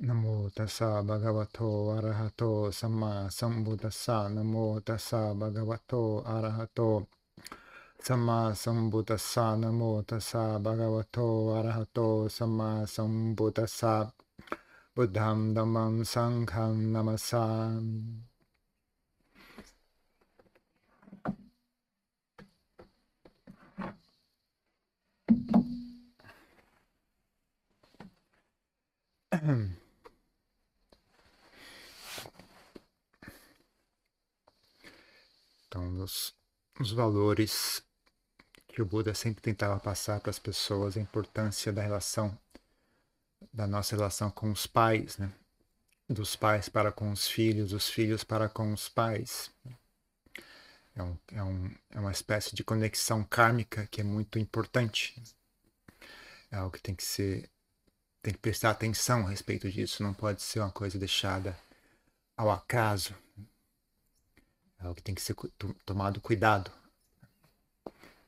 Namo tassa bhagavato arahato samma sambuddhassa. Namo tassa bhagavato arahato samma sambuddhassa. Namo tassa bhagavato arahato samma sambuddhassa. Buddham dhammam sangham namasam. Mm-hmm. Então, os, valores que o Buda sempre tentava passar para as pessoas, a importância da relação, da nossa relação com os pais, né? dos pais para com os filhos, dos filhos para com os pais. É, um, é, um, é uma espécie de conexão kármica que é muito importante. É algo que tem que ser tem que prestar atenção a respeito disso, não pode ser uma coisa deixada ao acaso. É algo que tem que ser tomado cuidado.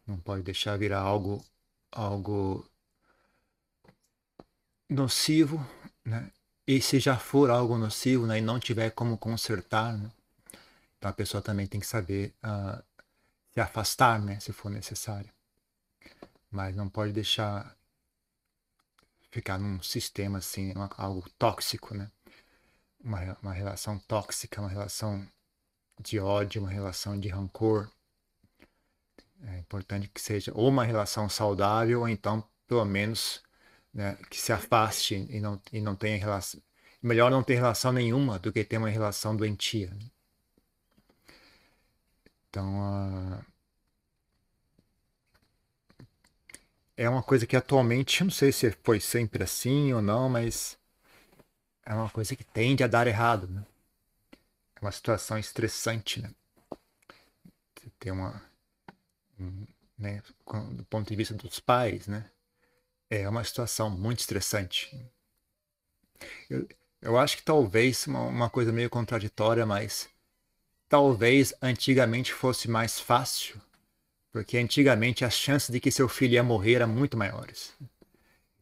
Não pode deixar virar algo algo nocivo, né? E se já for algo nocivo, né, e não tiver como consertar, né? então a pessoa também tem que saber uh, se afastar, né, se for necessário. Mas não pode deixar ficar num sistema assim, uma, algo tóxico, né? Uma, uma relação tóxica, uma relação de ódio, uma relação de rancor. É importante que seja ou uma relação saudável, ou então, pelo menos, né, que se afaste e não, e não tenha relação. Melhor não ter relação nenhuma do que ter uma relação doentia. Né? Então, uh, é uma coisa que atualmente, não sei se foi sempre assim ou não, mas é uma coisa que tende a dar errado, né? Uma situação estressante, né? Você tem uma, um, né, do ponto de vista dos pais, né? É uma situação muito estressante. Eu, eu acho que talvez uma, uma coisa meio contraditória, mas talvez antigamente fosse mais fácil porque antigamente as chances de que seu filho ia morrer eram muito maiores.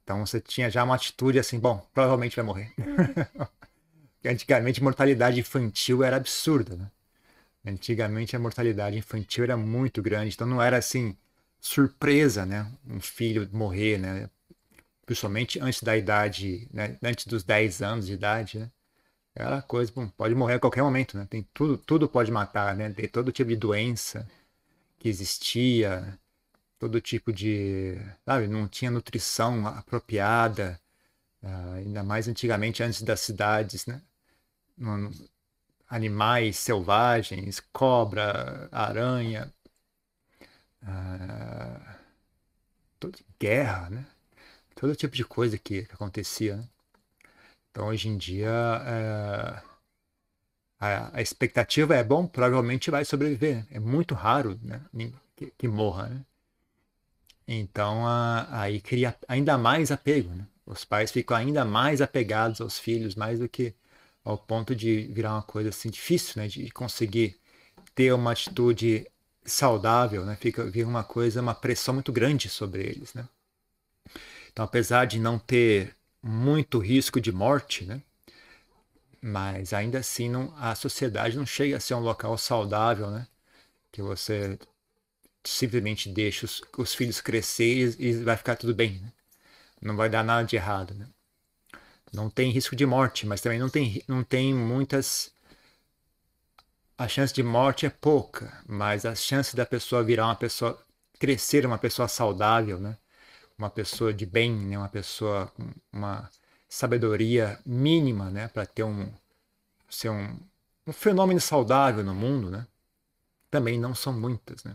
Então você tinha já uma atitude assim, bom, provavelmente vai morrer. antigamente a mortalidade infantil era absurda, né? Antigamente a mortalidade infantil era muito grande, então não era assim surpresa, né? Um filho morrer, né? Principalmente antes da idade, né? Antes dos 10 anos de idade, né? Era coisa, bom, pode morrer a qualquer momento, né? Tem tudo, tudo pode matar, né? Tem todo tipo de doença que existia, todo tipo de. Sabe, não tinha nutrição apropriada, uh, ainda mais antigamente, antes das cidades, né? Animais selvagens, cobra, aranha, uh, todo, guerra, né? Todo tipo de coisa que, que acontecia. Né? Então, hoje em dia. Uh, a, a, expectativa é bom, provavelmente vai sobreviver. É muito raro né, que, que morra. Né? Então a, aí cria ainda mais apego. Né? Os pais ficam ainda mais apegados aos filhos, mais do que ao ponto de virar uma coisa assim difícil, né? de conseguir ter uma atitude saudável, né? Fica vir uma coisa, uma pressão muito grande sobre eles, né? Então, apesar de não ter muito risco de morte, né? Mas ainda assim não, a sociedade não chega a ser um local saudável, né? Que você simplesmente deixa os, os filhos crescer e, e, vai ficar tudo bem, né? Não vai dar nada de errado, né? Não tem risco de morte, mas também não tem, não tem muitas... A chance de morte é pouca, mas a chance da pessoa virar uma pessoa... Crescer uma pessoa saudável, né? Uma pessoa de bem, né? Uma pessoa com uma sabedoria mínima, né, para ter um ser um, um fenômeno saudável no mundo, né? Também não são muitas, né?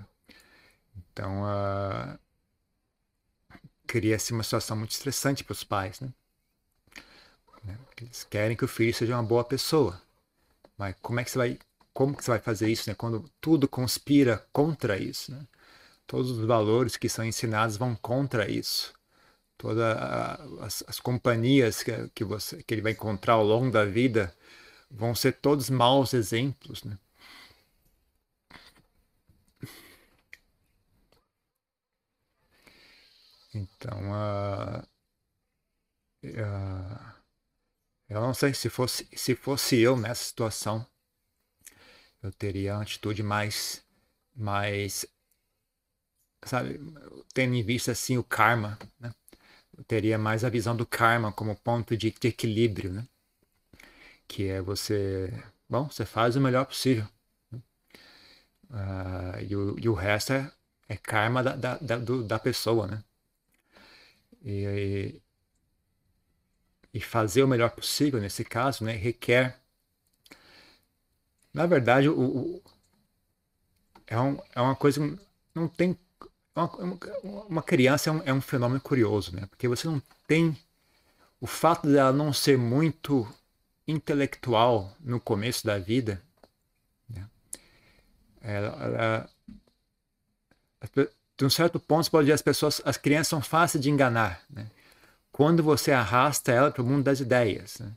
Então, uh, cria-se uma situação muito estressante para os pais, né? Eles querem que o filho seja uma boa pessoa, mas como é que você vai, como que você vai fazer isso, né? Quando tudo conspira contra isso, né? Todos os valores que são ensinados vão contra isso todas as, as, companhias que, que, você, que ele vai encontrar ao longo da vida vão ser todos maus exemplos, né? Então, uh, uh, Eu não sei se fosse, se fosse eu nessa situação, eu teria uma atitude mais, mais, sabe, tendo em vista assim o karma, né? Eu teria mais a visão do karma como ponto de, de equilíbrio, né? Que é você, bom, você faz o melhor possível. Uh, e, o, e o resto é, é karma da, da, da, do, da pessoa, né? E, e fazer o melhor possível nesse caso, né, requer, na verdade, o, o é, um, é uma coisa não tem uma, uma criança é um, é um, fenômeno curioso, né? Porque você não tem o fato dela não ser muito intelectual no começo da vida, né? ela, ela, de um certo ponto pode dizer as pessoas, as crianças são fáceis de enganar, né? Quando você arrasta ela para o mundo das ideias. Né?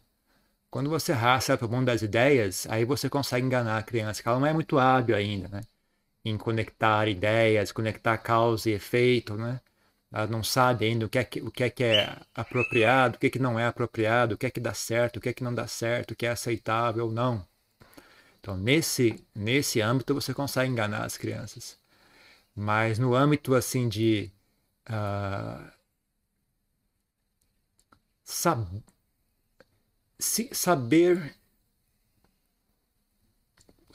Quando você arrasta ela para o mundo das ideias, aí você consegue enganar a criança, que ela não é muito hábil ainda, né? Em conectar ideias, conectar causa e efeito, né? Ela não sabe ainda o que é que, o que, é, que é apropriado, o que, é que não é apropriado, o que é que dá certo, o que é que não dá certo, o que é aceitável ou não. Então, nesse, nesse âmbito, você consegue enganar as crianças. Mas no âmbito, assim, de... Uh, sab se, saber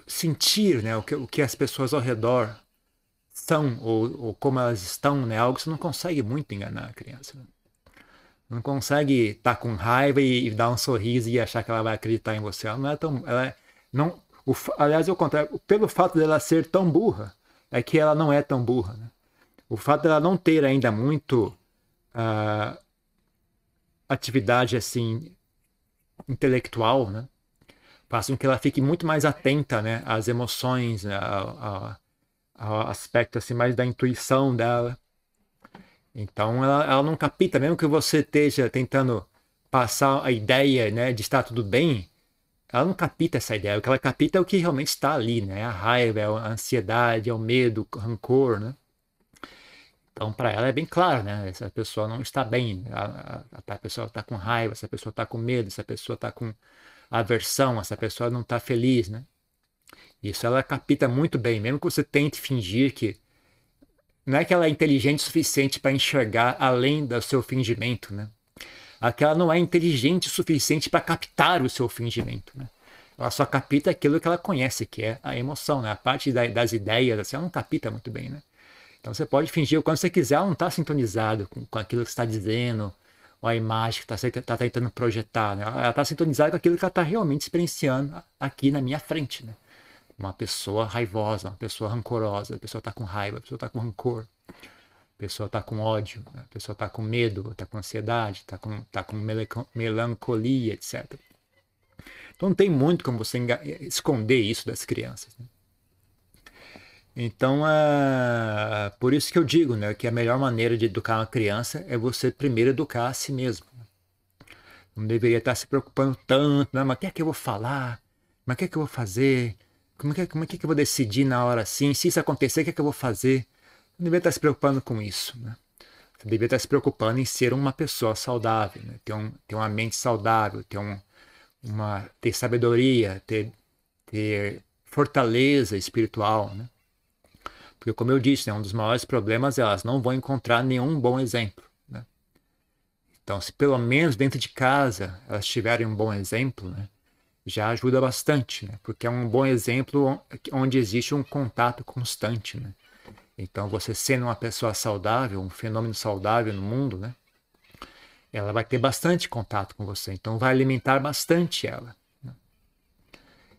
sentir né, o, que, o que as pessoas ao redor são ou, ou como elas estão, né, algo que você não consegue muito enganar a criança. Né? Não consegue estar tá com raiva e, e, dar um sorriso e achar que ela vai acreditar em você. Ela não é tão. Ela é, não, o, aliás, é o contrário. Pelo fato dela ser tão burra, é que ela não é tão burra. Né? O fato dela não ter ainda muito uh, atividade assim intelectual, né? Faz com que ela fique muito mais atenta, né, às emoções, né, ao, ao aspecto assim mais da intuição dela. Então ela, ela não capta, mesmo que você esteja tentando passar a ideia, né, de estar tudo bem, ela não capta essa ideia. O que ela capta é o que realmente está ali, né? A raiva, a ansiedade, é o medo, o rancor, né? Então, para ela é bem claro, né? Essa pessoa não está bem, a, a, a pessoa está com raiva, essa pessoa está com medo, essa pessoa está com aversão, essa pessoa não está feliz, né? Isso ela capta muito bem, mesmo que você tente fingir que não é que ela é inteligente o suficiente para enxergar além do seu fingimento, né? Aquela não é inteligente o suficiente para captar o seu fingimento, né? Ela só capta aquilo que ela conhece, que é a emoção, né? A parte da, das ideias, assim, ela não capta muito bem, né? Então você pode fingir o quanto você quiser, ela não está sintonizado com, com, aquilo que está dizendo, ou a imagem que está tá tentando projetar. Né? Ela está sintonizada com aquilo que ela está realmente experienciando aqui na minha frente. Né? Uma pessoa raivosa, uma pessoa rancorosa, a pessoa está com raiva, a pessoa está com rancor, a pessoa está com ódio, a pessoa está com medo, está com ansiedade, está com, tá com melancolia, etc. Então não tem muito como você esconder isso das crianças. Né? Então, é por isso que eu digo né, que a melhor maneira de educar uma criança é você primeiro educar a si mesmo. Não deveria estar se preocupando tanto, né? mas o que é que eu vou falar? Mas o que é que eu vou fazer? Como é que, como é que eu vou decidir na hora assim? Se isso acontecer, o que é que eu vou fazer? Não deveria estar se preocupando com isso. Né? Você deveria estar se preocupando em ser uma pessoa saudável, né? ter, um, ter uma mente saudável, ter, um, uma, ter sabedoria, ter, ter fortaleza espiritual. Né? Porque, como eu disse, né, um dos maiores problemas é elas não vão encontrar nenhum bom exemplo. Né? Então, se pelo menos dentro de casa elas tiverem um bom exemplo, né, já ajuda bastante, né? porque é um bom exemplo onde existe um contato constante. Né? Então, você sendo uma pessoa saudável, um fenômeno saudável no mundo, né? ela vai ter bastante contato com você. Então, vai alimentar bastante ela. Né?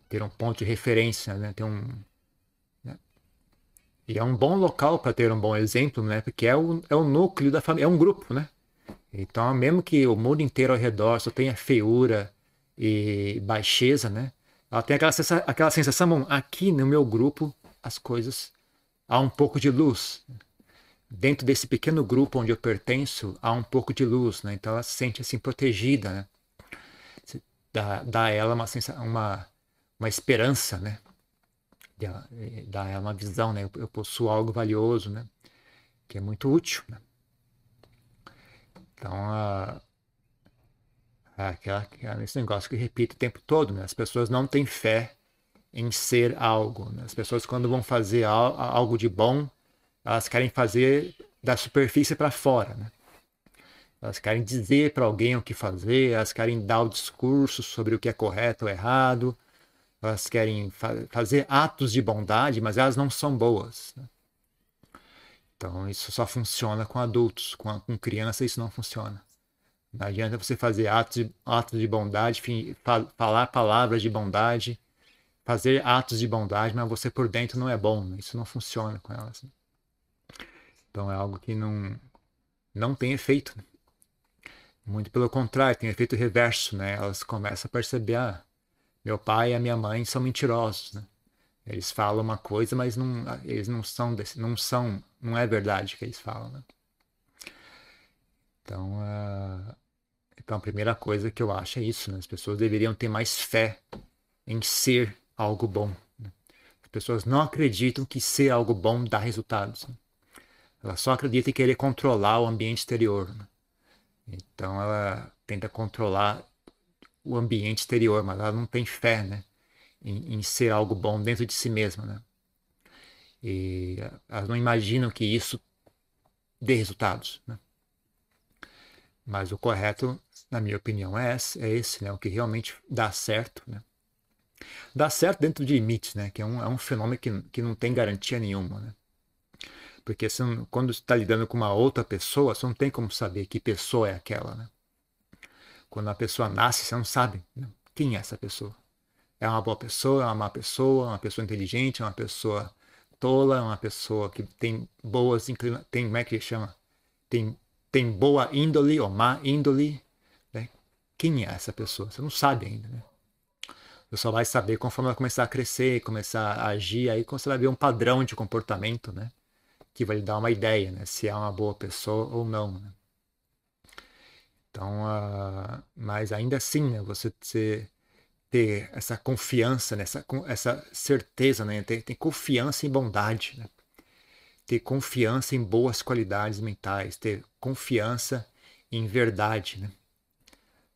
Ter um ponto de referência, né? ter um, e é um bom local para ter um bom exemplo, né? Porque é o, é o núcleo da família, é um grupo, né? Então, mesmo que o mundo inteiro ao redor só tenha feiura e baixeza, né? Ela tem aquela, sensação, aquela sensação, bom, aqui no meu grupo as coisas há um pouco de luz. Dentro desse pequeno grupo onde eu pertenço, há um pouco de luz, né? Então ela se sente assim protegida, né? Dá, dá a ela uma, uma, uma esperança, né? Dá uma visão, né? Eu possuo algo valioso, né? Que é muito útil, né? Então, a, aquela, esse negócio que repito o tempo todo, né? As pessoas não têm fé em ser algo. Né? As pessoas, quando vão fazer algo de bom, elas querem fazer da superfície para fora, né? Elas querem dizer para alguém o que fazer, elas querem dar o discurso sobre o que é correto ou errado, elas querem fa fazer atos de bondade, mas elas não são boas. Né? Então isso só funciona com adultos, com, a, com criança isso não funciona. Não adianta você fazer atos de, atos de bondade, falar palavras de bondade, fazer atos de bondade, mas você por dentro não é bom. Né? Isso não funciona com elas. Né? Então é algo que não, não tem efeito. Né? Muito pelo contrário, tem efeito reverso. Né? Elas começam a perceber: ah, meu pai e a minha mãe são mentirosos. Né? Eles falam uma coisa, mas não, eles não são, não são, não é verdade que eles falam. Né? Então, uh, então, a primeira coisa que eu acho é isso: né? as pessoas deveriam ter mais fé em ser algo bom. Né? As pessoas não acreditam que ser algo bom dá resultados. Né? Elas só acreditam em querer controlar o ambiente exterior. Né? Então ela tenta controlar o ambiente exterior, mas ela não tem fé né? em, em ser algo bom dentro de si mesma. Né? E elas não imaginam que isso dê resultados. Né? Mas o correto, na minha opinião, é esse, é esse né? o que realmente dá certo. Né? Dá certo dentro de limites, né? Que é um, é um fenômeno que, que não tem garantia nenhuma, né? Porque não, quando está lidando com uma outra pessoa, você não tem como saber que pessoa é aquela, né? Quando a pessoa nasce, você não sabe né? quem é essa pessoa. É uma boa pessoa, é uma má pessoa, é uma pessoa inteligente, é uma pessoa tola, é uma pessoa que tem boas inclinações, tem, como é que chama? Tem, tem boa índole ou má índole. Né? Quem é essa pessoa? Você não sabe ainda, né? Você só vai saber conforme ela começar a crescer, começar a agir, aí você vai ver um padrão de comportamento, né? Que vai lhe dar uma ideia, né? Se é uma boa pessoa ou não, né? Então, uh, mas ainda assim, né? Você, você ter essa confiança, né? essa, essa certeza, né? Ter, ter confiança em bondade, né? Ter confiança em boas qualidades mentais, ter confiança em verdade, né?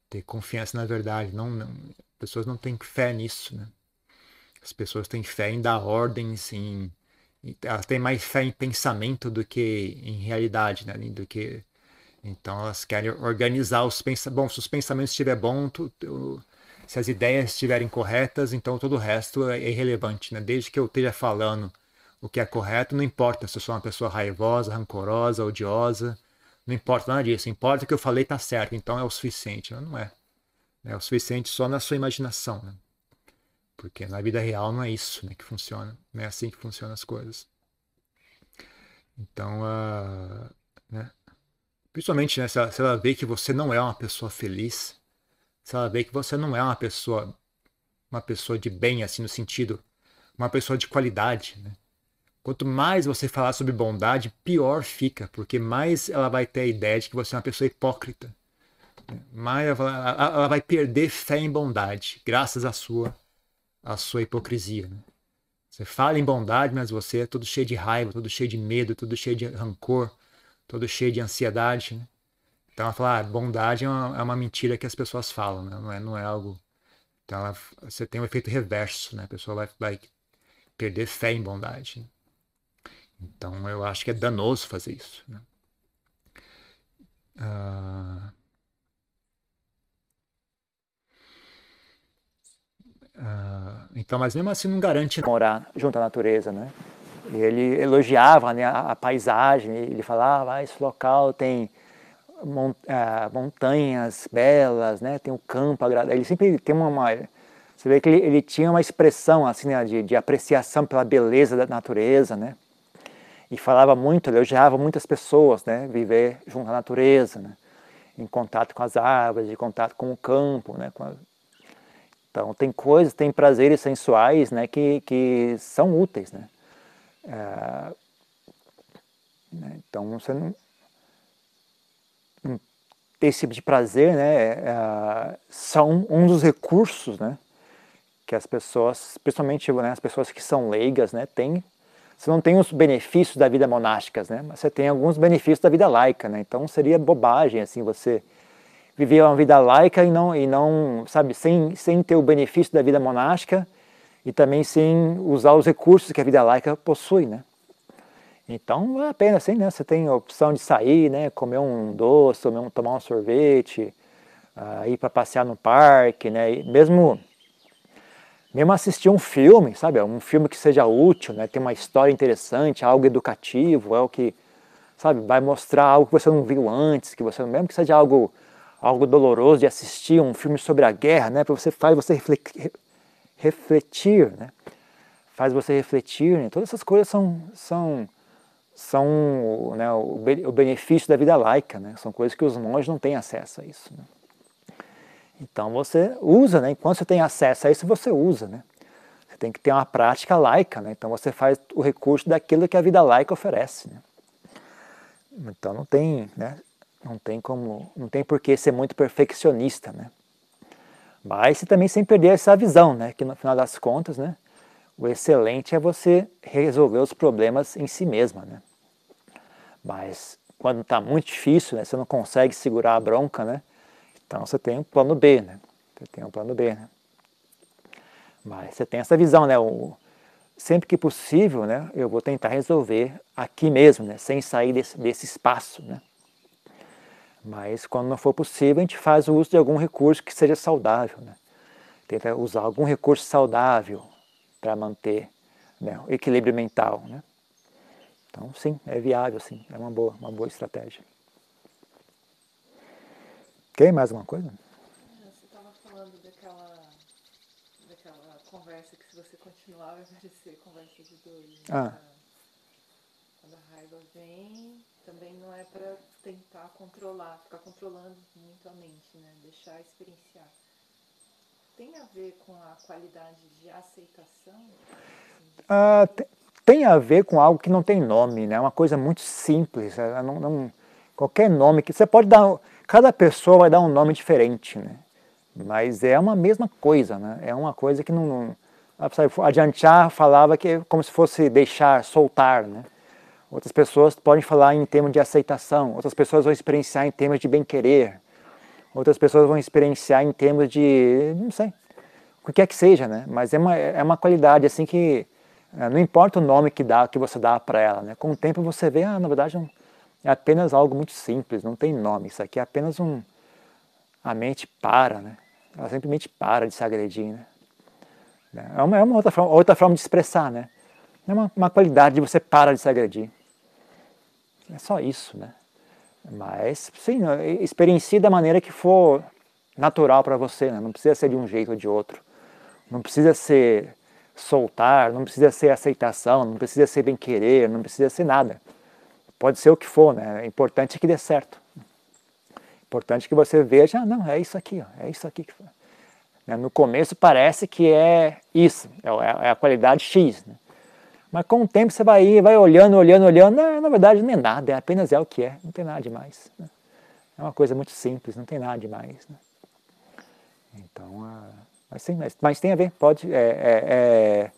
Ter confiança na verdade, não, não pessoas não têm fé nisso, né? As pessoas têm fé em dar ordens, em, elas têm mais fé em pensamento do que em realidade, né? Do que então elas querem organizar os pensamentos. Bom, se os pensamentos estiverem bons, se as ideias estiverem corretas, então todo o resto é irrelevante, né? Desde que eu esteja falando o que é correto, não importa se eu sou uma pessoa raivosa, rancorosa, odiosa, não importa nada disso. Importa que eu falei tá certo, então é o suficiente. Não é. É o suficiente só na sua imaginação, né? Porque na vida real não é isso né, que funciona. Não é assim que funcionam as coisas. Então, uh, né? Principalmente né, se, ela, se ela vê que você não é uma pessoa feliz, se ela vê que você não é uma pessoa, uma pessoa de bem, assim, no sentido, uma pessoa de qualidade, né? Quanto mais você falar sobre bondade, pior fica, porque mais ela vai ter a ideia de que você é uma pessoa hipócrita. Maia ela vai perder fé em bondade, graças à sua, à sua hipocrisia. Né? Você fala em bondade, mas você é todo cheio de raiva, todo cheio de medo, todo cheio de rancor, todo cheio de ansiedade. Né? Então ela fala, ah, bondade é uma, é uma, mentira que as pessoas falam, né? não, é, não é algo. Então ela, você tem um efeito reverso, né? a pessoa vai, vai perder fé em bondade. Né? Então eu acho que é danoso fazer isso. Né? Uh... Uh, então, mas mesmo assim não garante morar junto à natureza, né? Ele elogiava né, a, paisagem, ele falava, ah, esse local tem mont, uh, montanhas belas, né? Tem um campo agradável. Ele sempre tem uma, uma você vê que ele, ele, tinha uma expressão assim né, de, de apreciação pela beleza da natureza, né? E falava muito, elogiava muitas pessoas, né? Viver junto à natureza, né? Em contato com as árvores, em contato com o campo, né? A, então, tem coisas, tem prazeres sensuais né, que, que são úteis. Né? É, né? Então, você não, esse tipo de prazer né, é, é, são um dos recursos né, que as pessoas, principalmente né, as pessoas que são leigas, né, têm. Você não tem os benefícios da vida monástica, né, mas você tem alguns benefícios da vida laica. Né, então, seria bobagem assim você viver uma vida laica e não, e não sabe, sem, sem ter o benefício da vida monástica e também sem usar os recursos que a vida laica possui, né? Então vale a pena, assim, né? Você tem a opção de sair, né? Comer um doce, tomar um sorvete, uh, ir para passear no parque, né? E mesmo mesmo assistir um filme, sabe? Um filme que seja útil, né? Tem uma história interessante, algo educativo, é o que, sabe? Vai mostrar algo que você não viu antes, que você mesmo que seja algo algo doloroso de assistir um filme sobre a guerra, né? Para você faz você refletir, né? Faz você refletir, né? Todas essas coisas são são são né, o benefício da vida laica, né? São coisas que os monges não têm acesso a isso. Né? Então você usa, né? Enquanto você tem acesso a isso, você usa, né? Você tem que ter uma prática laica, né? Então você faz o recurso daquilo que a vida laica oferece, né? Então não tem, né? Não tem como, não tem por que ser muito perfeccionista, né? Mas também sem perder essa visão, né? Que no final das contas, né? O excelente é você resolver os problemas em si mesma, né? Mas quando está muito difícil, né? Você não consegue segurar a bronca, né? Então você tem um plano B, né? Você tem um plano B, né? Mas você tem essa visão, né? O, sempre que possível, né? Eu vou tentar resolver aqui mesmo, né? Sem sair desse, desse espaço, né? Mas quando não for possível, a gente faz o uso de algum recurso que seja saudável, né? Tenta usar algum recurso saudável para manter né, o equilíbrio mental, né? Então, sim, é viável, sim, é uma boa, uma boa estratégia. Quer mais alguma coisa? Você estava falando daquela, daquela conversa que se você continuar vai parecer conversa de dois. Né? Ah. Quando a raiva vem, também não é para tentar controlar, ficar controlando muito a mente, né? Deixar experienciar. Tem a ver com a qualidade de aceitação? Ah, tem, tem a ver com algo que não tem nome, né? É uma coisa muito simples. É, não, não, qualquer nome que você pode dar Cada pessoa vai dar um nome diferente, né? Mas é uma mesma coisa, né? É uma coisa que não... não adiantar falava que é como se fosse deixar, soltar, né? Outras pessoas podem falar em termos de aceitação, outras pessoas vão experienciar em termos de bem-querer, outras pessoas vão experienciar em termos de, não sei, o que quer que seja, né? Mas é uma, é uma qualidade assim que é, não importa o nome que dá, que você dá para ela, né? Com o tempo você vê, ah, na verdade, um, é apenas algo muito simples, não tem nome. Isso aqui é apenas um. A mente para, né? Ela simplesmente para de se agredir, né? É uma, é uma outra, forma, outra forma de expressar, né? É uma, uma qualidade de você para de se agredir. É só isso, né? Mas, sim, experiencie da maneira que for natural para você, né? Não precisa ser de um jeito ou de outro. Não precisa ser soltar, não precisa ser aceitação, não precisa ser bem querer, não precisa ser nada. Pode ser o que for, né? É importante que dê certo. Importante que você veja, ah, não, é isso aqui, ó, é isso aqui. Né? No começo parece que é isso, é, é, é a qualidade X. Né? Mas com o tempo você vai ir, vai olhando, olhando, olhando, não, na verdade não é nada, é apenas é o que é, não tem nada demais. Né? É uma coisa muito simples, não tem nada demais. Né? Então, ah, mas, sim, mas, mas, tem a ver, pode. É, é, é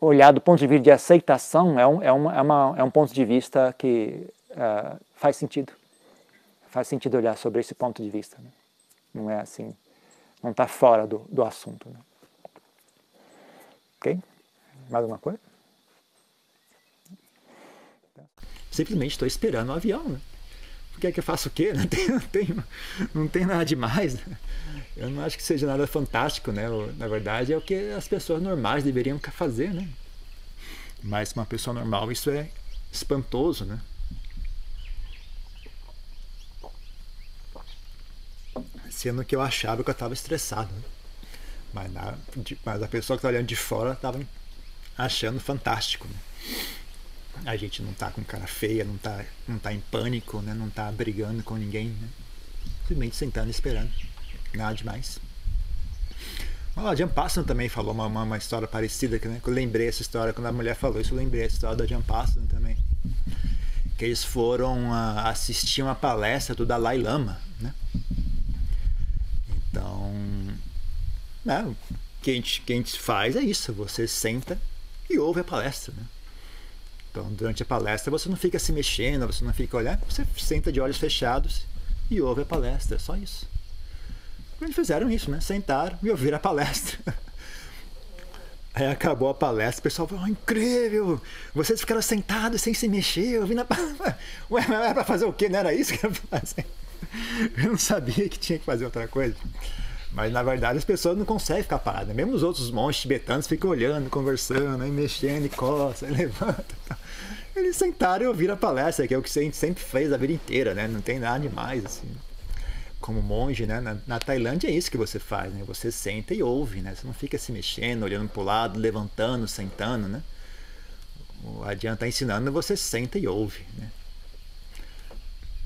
olhar do ponto de vista de aceitação é um, é uma, é uma, é um ponto de vista que uh, faz sentido. Faz sentido olhar sobre esse ponto de vista. Né? Não é assim, não está fora do, do assunto. Né? Ok? Mais alguma coisa? Simplesmente estou esperando o avião, né? Quer que eu faça o quê? Não tem, não tem, não tem nada demais. Né? Eu não acho que seja nada fantástico, né? Na verdade, é o que as pessoas normais deveriam fazer, né? Mas uma pessoa normal, isso é espantoso, né? Sendo que eu achava que eu estava estressado. Né? Mas, na, mas a pessoa que está olhando de fora estava achando fantástico. Né? A gente não está com cara feia, não está não tá em pânico, né? não está brigando com ninguém. Né? Simplesmente sentando e esperando. Nada demais. a Jan Passan também falou uma, uma, uma, história parecida, que, né? eu lembrei essa história, quando a mulher falou isso, eu lembrei essa história da Jan Passan também. Que eles foram uh, assistir uma palestra do Dalai Lama, né? Então, né, o que a, gente, que a gente faz é isso, você senta e ouve a palestra, né? Então, durante a palestra, você não fica se mexendo, você não fica olhando, você senta de olhos fechados e ouve a palestra, só isso. Eles fizeram isso, né? Sentaram e ouviram a palestra. Aí acabou a palestra, o pessoal falou, oh, incrível! Vocês ficaram sentados sem se mexer, ouvindo a palestra. Ué, mas era pra fazer o quê? Não era isso que eu ia fazer? Eu não sabia que tinha que fazer outra coisa. Mas na verdade as pessoas não conseguem ficar paradas. Mesmo os outros monges tibetanos ficam olhando, conversando, aí mexendo, e coça, aí levanta. Eles sentaram e ouviram a palestra, que é o que a gente sempre fez a vida inteira, né? Não tem nada demais, assim. Como monge, né? Na, na Tailândia é isso que você faz, né? Você senta e ouve, né? Você não fica se mexendo, olhando para o lado, levantando, sentando, né? O Adian está ensinando, você senta e ouve, né?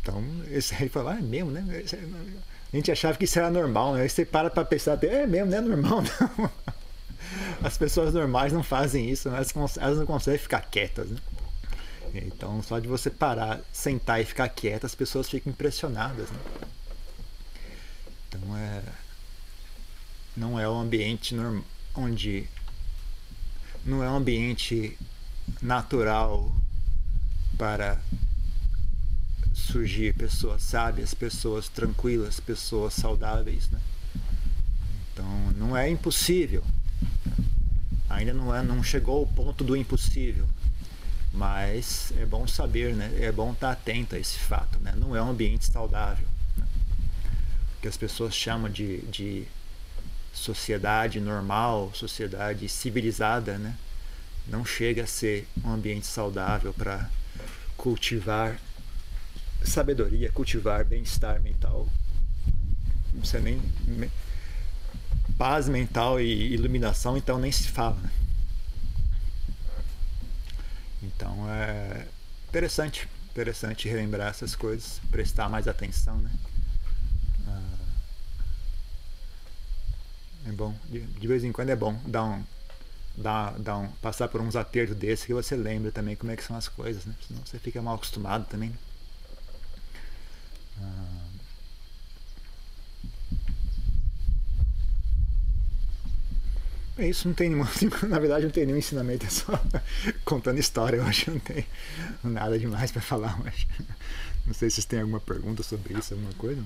Então, esse aí falou, ah, é mesmo, né? A gente achava que isso era normal, né? Aí você para para pensar, é mesmo, não é normal, não. As pessoas normais não fazem isso, né? elas, elas não conseguem ficar quietas, né? Então, só de você parar, sentar e ficar quieta, as pessoas ficam impressionadas, né? Então, é... Não é um ambiente norm... onde... Não é um ambiente natural para surgir pessoas sábias, pessoas tranquilas, pessoas saudáveis, né? Então não é impossível. Ainda não é, não chegou ao ponto do impossível. Mas é bom saber, né? É bom estar atento a esse fato, né? Não é um ambiente saudável. Né? Que as pessoas chamam de, de sociedade normal, sociedade civilizada, né? Não chega a ser um ambiente saudável para cultivar sabedoria, cultivar bem-estar mental. Precisa nem. Paz mental e iluminação, então nem se fala. Né? Então é interessante, interessante relembrar essas coisas, prestar mais atenção, né? Ah, é bom, de, de, vez em quando é bom dar um, dar, dar um, passar por uns apertos desses que você lembra também como é que são as coisas, né? Senão você fica mal acostumado também. Né? Ah. É isso, não tem nenhum, na verdade não tem nenhum ensinamento, é só contando história hoje, não tem nada demais para falar hoje. Não sei se vocês têm alguma pergunta sobre isso, alguma coisa.